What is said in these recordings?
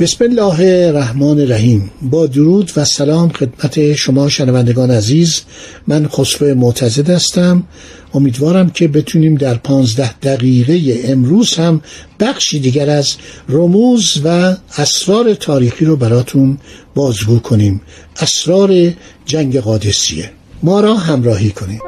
بسم الله الرحمن الرحیم. با درود و سلام خدمت شما شنوندگان عزیز. من خسرو معتزد هستم. امیدوارم که بتونیم در پانزده دقیقه امروز هم بخشی دیگر از رموز و اسرار تاریخی رو براتون بازگو کنیم. اسرار جنگ قادسیه. ما را همراهی کنیم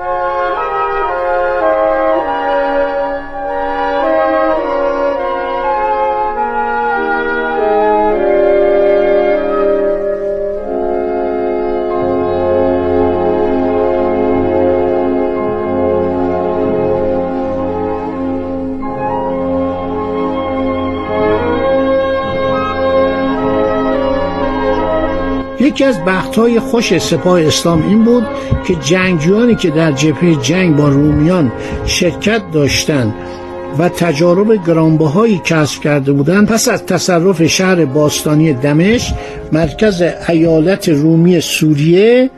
یکی از بختهای خوش سپاه اسلام این بود که جنگجویانی که در جبهه جنگ با رومیان شرکت داشتند و تجارب گرانبهایی کسب کرده بودند پس از تصرف شهر باستانی دمشق مرکز ایالت رومی سوریه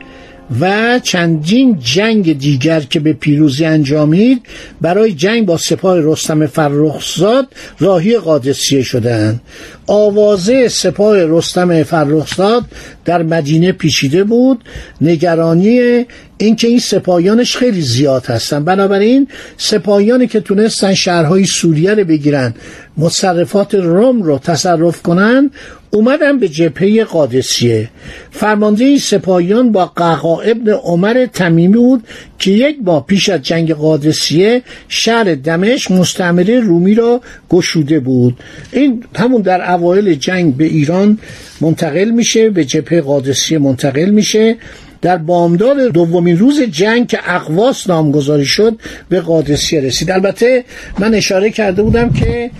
و چندین جنگ دیگر که به پیروزی انجامید برای جنگ با سپاه رستم فرخزاد راهی قادسیه شدند آوازه سپاه رستم فرخزاد در مدینه پیچیده بود. نگرانی اینکه این سپاهیانش خیلی زیاد هستن بنابراین سپاهیانی که تونستن شهرهای سوریه رو بگیرن مصرفات روم رو تصرف کنن اومدن به جبهه قادسیه. فرمانده سپاهیان با ققا ابن عمر تمیمی بود که یک ماه پیش از جنگ قادسیه شهر دمشق مستعمره رومی را گشوده بود. این همون در اوایل جنگ به ایران منتقل میشه به جبهه قادسیه منتقل میشه. در بامداد دومین روز جنگ که اقواس نامگذاری شد به قادسیه رسید. البته من اشاره کرده بودم که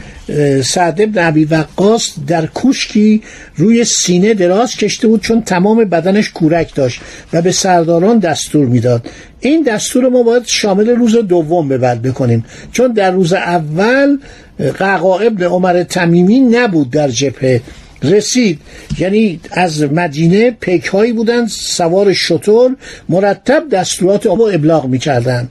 سعد ابن عبی وقاص در کوشکی روی سینه دراز کشته بود چون تمام بدنش کورک داشت و به سرداران دستور می‌داد. این دستور ما باید شامل روز دوم به بعد بکنیم. چون در روز اول ققا ابن عمر تمیمی نبود در جبهه. رسید. یعنی از مدینه پیک هایی بودن سوار شطور مرتب دستورات او ابلاغ می‌کردن.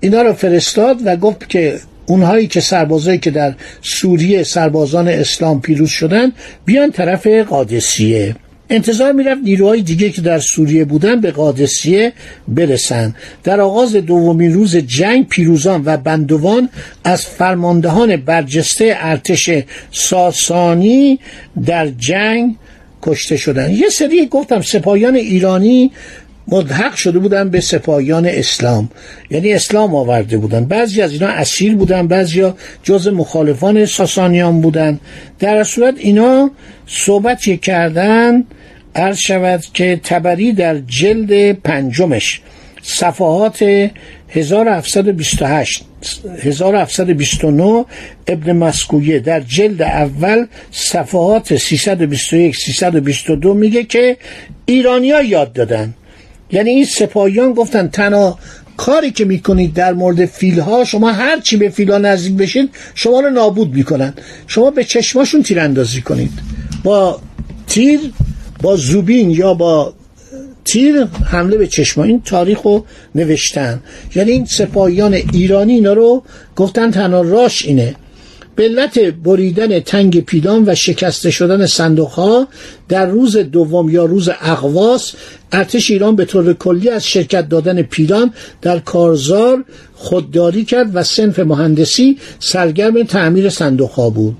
اینا رو فرستاد و گفت که اونهایی که سربازایی که در سوریه سربازان اسلام پیروز شدن بیان طرف قادسیه. انتظار می‌رفت نیروهای دیگه که در سوریه بودن به قادسیه برسن. در آغاز دومین روز جنگ پیروزان و بندوان از فرماندهان برجسته ارتش ساسانی در جنگ کشته شدن یه سری گفتم سپاهیان ایرانی ملحق شده بودن به سپاهیان اسلام. یعنی اسلام آورده بودن. بعضی از اینا اسیر بودن بعضی جز مخالفان ساسانیان بودن. در صورت اینا صحبتی کردن عرض شود که تبری در جلد پنجمش صفحات 1728 1729 ابن مسکویه در جلد اول صفحات 321 322 میگه که ایرانیا یاد دادن. یعنی این سپاهیان گفتن تنها کاری که می‌کنید در مورد فیل ها شما هر چی به فیل ها نزدیک بشید شما رو نابود می‌کنن. شما به چشماشون تیراندازی کنید. با تیر با زوبین یا با تیر حمله به چشما. این تاریخ رو نوشتن. یعنی این سپاهیان ایرانی اینا رو گفتن تنها راش اینه. به علت بریدن تنگ پیلان و شکسته شدن صندوق ها در روز دوم یا روز اقواس ارتش ایران به طور کلی از شرکت دادن پیلان در کارزار خودداری کرد و سنف مهندسی سرگرم تعمیر صندوق ها بود.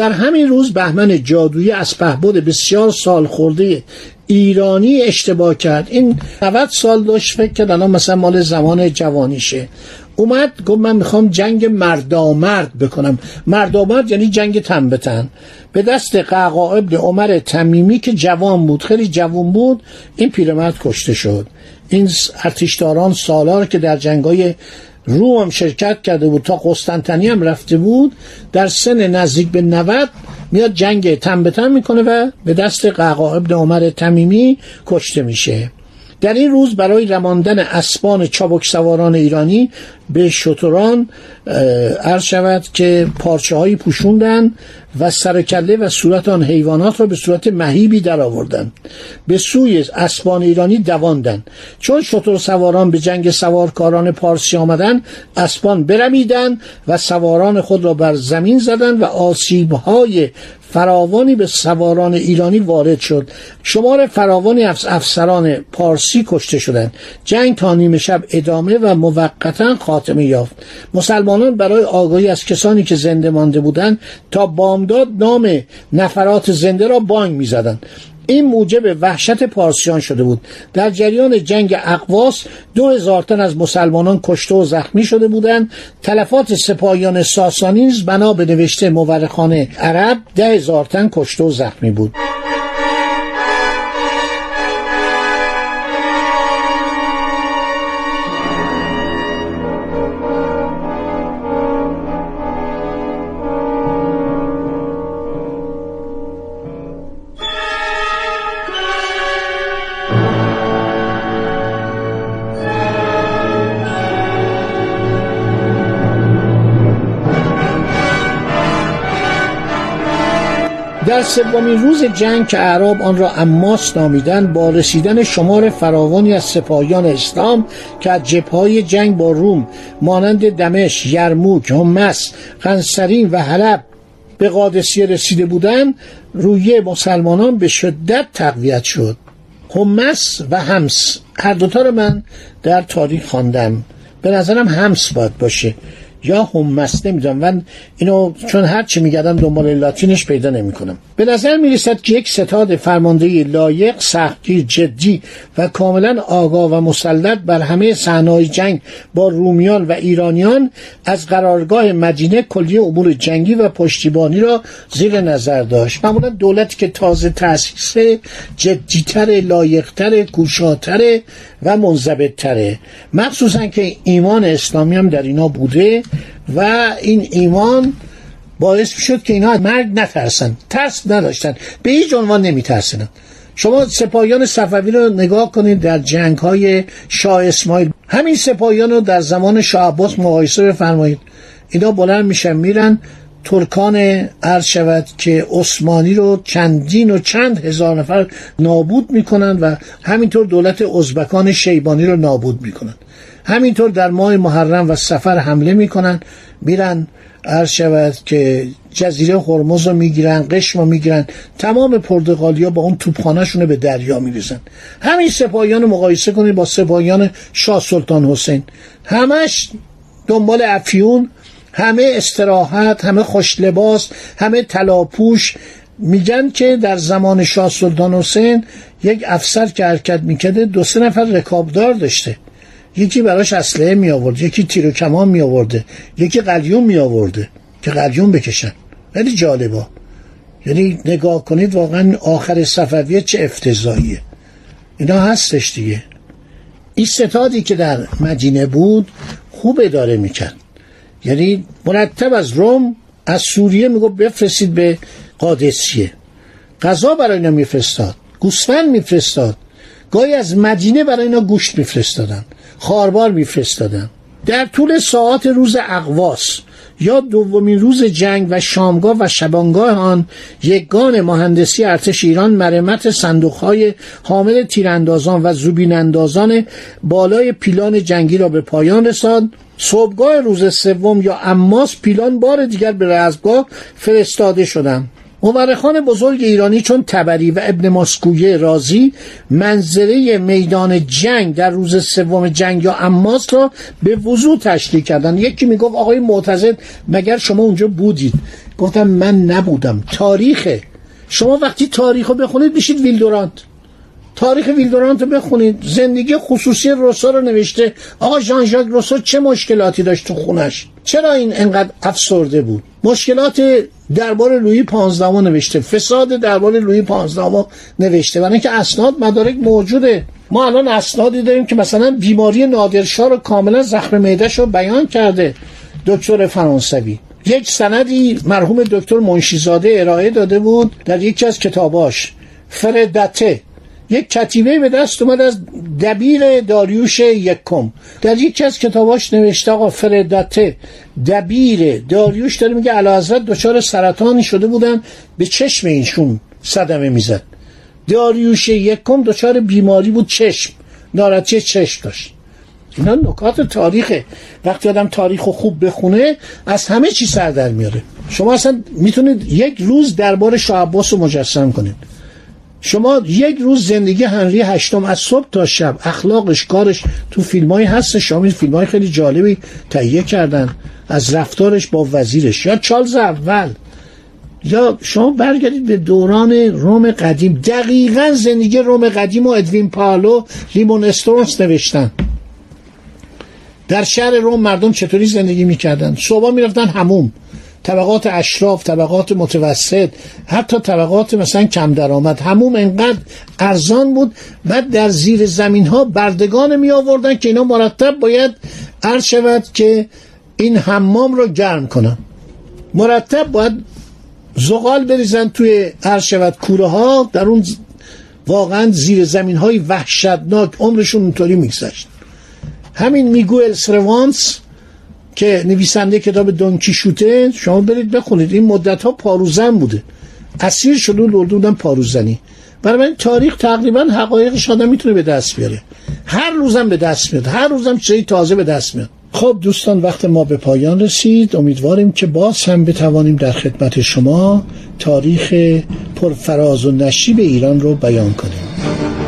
در همین روز بهمن جادویی از پهبد بسیار سال خورده ایرانی اشتباه کرد. این 90 سال داشت فکر کرد الان مثلا مال زمان جوانیشه. اومد گفت من می‌خوام جنگ مردامرد بکنم. مردامرد یعنی جنگ تن به تن. به دست قعقا ابن عمر تمیمی که جوان بود خیلی جوان بود این پیرمرد کشته شد. این ارتشداران سالار که در جنگای روم هم شرکت کرده بود تا قسطنطنیه هم رفته بود در سن نزدیک به 90 میاد جنگ تن به تن می‌کنه و به دست قعقاع ابن عمر تمیمی کشته میشه. در این روز برای رماندن اسبان چابک سواران ایرانی به شتران عرض شود که پارچه هایی پوشوندن و سرکله و صورت آن حیوانات را به صورت مهیبی در آوردن به سوی اسبان ایرانی دواندن. چون شتر سواران به جنگ سوارکاران پارسی آمدن اسبان برمیدن و سواران خود را بر زمین زدن و آسیبهای فراوانی به سواران ایرانی وارد شد. شمار فراوانی افسران پارسی کشته شدند. جنگ تا نیمه شب ادامه و موقتا خاتمه یافت. مسلمانان برای آگاهی از کسانی که زنده مانده بودند تا بامداد نام نفرات زنده را بانگ می‌زدند. این موجب وحشت پارسیان شده بود. در جریان جنگ اقواس دو هزار تن از مسلمانان کشته و زخمی شده بودند. تلفات سپاهیان ساسانی نیز بنا به نوشته مورخان عرب ده هزار تن کشته و زخمی بود. در سومین روز جنگ که اعراب آن را اماس نامیدن با رسیدن شمار فراوانی از سپاهیان اسلام که از جبههای جنگ با روم مانند دمش، یرموک، همس، قنسرین و حلب به قادسیه رسیده بودند روی مسلمانان به شدت تقویت شد. همس و همس هر دوتا رو من در تاریخ خواندم. به نظرم همس باید باشه. یا همس نمی‌دونم. من اینو چون هر چی میگردم دنبال لاتینش پیدا نمی‌کنم. به نظر می‌رسد که یک ستاد فرمانده لایق سختگیر جدی و کاملا آگاه و مسلط بر همه صحنه‌های جنگ با رومیان و ایرانیان از قرارگاه مدینه کلی امور جنگی و پشتیبانی را زیر نظر داشت. معمولا دولتی که تازه تأسیس جدیتر لایقتر کوشاتر و منضبطتره. مخصوصا که ایمان اسلامی هم در اینا بوده. و این ایمان باعث شد که اینها مرگ نترسن. ترس نداشتن. به هیچ عنوان نمیترسن. شما سپاهیان صفوی رو نگاه کنید در جنگ های شاه اسماعیل. همین سپاهیان رو در زمان شاه عباس مقایسه بفرمایید. اینا بلند میشن میرن. ترکان عرض شود که عثمانی رو چندین و چند هزار نفر نابود می‌کنن و همینطور دولت ازبکان شیبانی رو نابود می‌کنن. همینطور در ماه محرم و سفر حمله می‌کنن میرن عرض شود که جزیره هرمز رو می‌گیرن قشم رو می‌گیرن تمام پرتغالیا با اون توپخانهشون به دریا میریزن. همین سپاهیان مقایسه کنید با سپاهیان شاه سلطان حسین. همش دنبال افیون همه استراحت همه خوش لباس همه تلاپوش میگن که در زمان شاه سلطان حسین یک افسر که حرکت می‌کرده دو سه نفر رکابدار داشته. یکی براش اسلحه می آورد یکی تیر و کمان می آورده یکی قلیون می آورده که قلیون بکشن. خیلی جالبا یعنی نگاه کنید واقعا آخر صفویه چه افتضاحیه. اینا هستش دیگه. این ستادی که در مدینه بود خوب اداره می‌کرد. یعنی مرتب از روم از سوریه میگو بفرستید به قادسیه. غذا برای اینا میفرستاد. گوسفند میفرستاد. گاهی از مدینه برای اینا گوشت میفرستادن. خاربار میفرستادن در طول ساعات روز اقواس یا دومین روز جنگ و شامگاه و شبانگاه آن یکگان مهندسی ارتش ایران مرمت صندوقهای حامل تیراندازان و زوبین اندازان بالای پیلان جنگی را به پایان رساند. صبحگاه روز سوم یا اماس پیلان بار دیگر به رزمگاه فرستاده شدند مورخان بزرگ ایرانی چون تبری و ابن ماسکویه رازی منظره میدان جنگ در روز سوم جنگ یا اماس را به وضوع تشریح کردن یکی می‌گفت آقای معتزد مگر شما اونجا بودید؟ گفتم من نبودم. تاریخه شما وقتی تاریخ رو بخونید بشید ویلدورانت. تاریخ ویلدورانت رو بخونید. زندگی خصوصی روسا رو نوشته. آقا ژان ژاک روسو چه مشکلاتی داشت تو خونش؟ چرا این انقدر افسرده بود؟ مشکلات دربار لویی پانزدهم نوشته. فساد دربار لویی پانزدهم نوشته. برای اینکه اسناد مدارک موجوده. ما الان اسنادی داریم که مثلا بیماری نادرشاه رو کاملا زخم معدهش رو بیان کرده. دکتر فرانسوی. یک سندی مرحوم دکتر منشیزاده ارائه داده بود در یکی از کتاباش. فردته. یک کتیبه به دست اومد از دبیر داریوش یکم. در یکی از کتاباش نوشته آقا فردته دبیر داریوش داره میگه علا حضرت دچار سرطانی شده بودن به چشم اینشون صدمه می‌زد. داریوش یکم دچار بیماری بود چشم ناراحتی چشم داشت. اینا نکات تاریخه. وقتی آدم تاریخ خوب بخونه از همه چی سر در میاره. شما اصلا می‌تونید یک روز دربار شاه عباس رو مجسم کنید. شما یک روز زندگی هنری هشتم از صبح تا شب اخلاقش کارش تو فیلم های هست شامل فیلم های خیلی جالبی تهیه کردن. از رفتارش با وزیرش. یا چالز اول. یا شما برگردید به دوران روم قدیم. دقیقا زندگی روم قدیم و ادوین پالو لیمون استونز نوشتن. در شهر روم مردم چطوری زندگی می‌کردن؟ صبح می‌رفتن هموم طبقات اشراف طبقات متوسط حتی طبقات مثلا کم درآمد. هموم انقدر ارزان بود بعد در زیر زمین ها بردگان می آوردن که اینا مرتب باید عرض شود که این حمام رو گرم کنن. مرتب باید زغال بریزن توی عرض شود کوره ها در اون واقعا زیر زمین های وحشتناک عمرشون اونطوری میگذشت. همین میگوئل سروانس که نویسنده کتاب دونکی شوته شما برید بخونید. این مدت ها پاروزن بوده. اسیر شده و بودن پاروزنی. برای من تاریخ تقریبا حقایقش آدم می‌تونه به دست بیاره. هر روزم به دست میاد. هر روزم چیزی تازه به دست میاد. خب دوستان وقت ما به پایان رسید. امیدواریم که باز هم بتوانیم در خدمت شما تاریخ پرفراز و نشیب ایران رو بیان کنیم.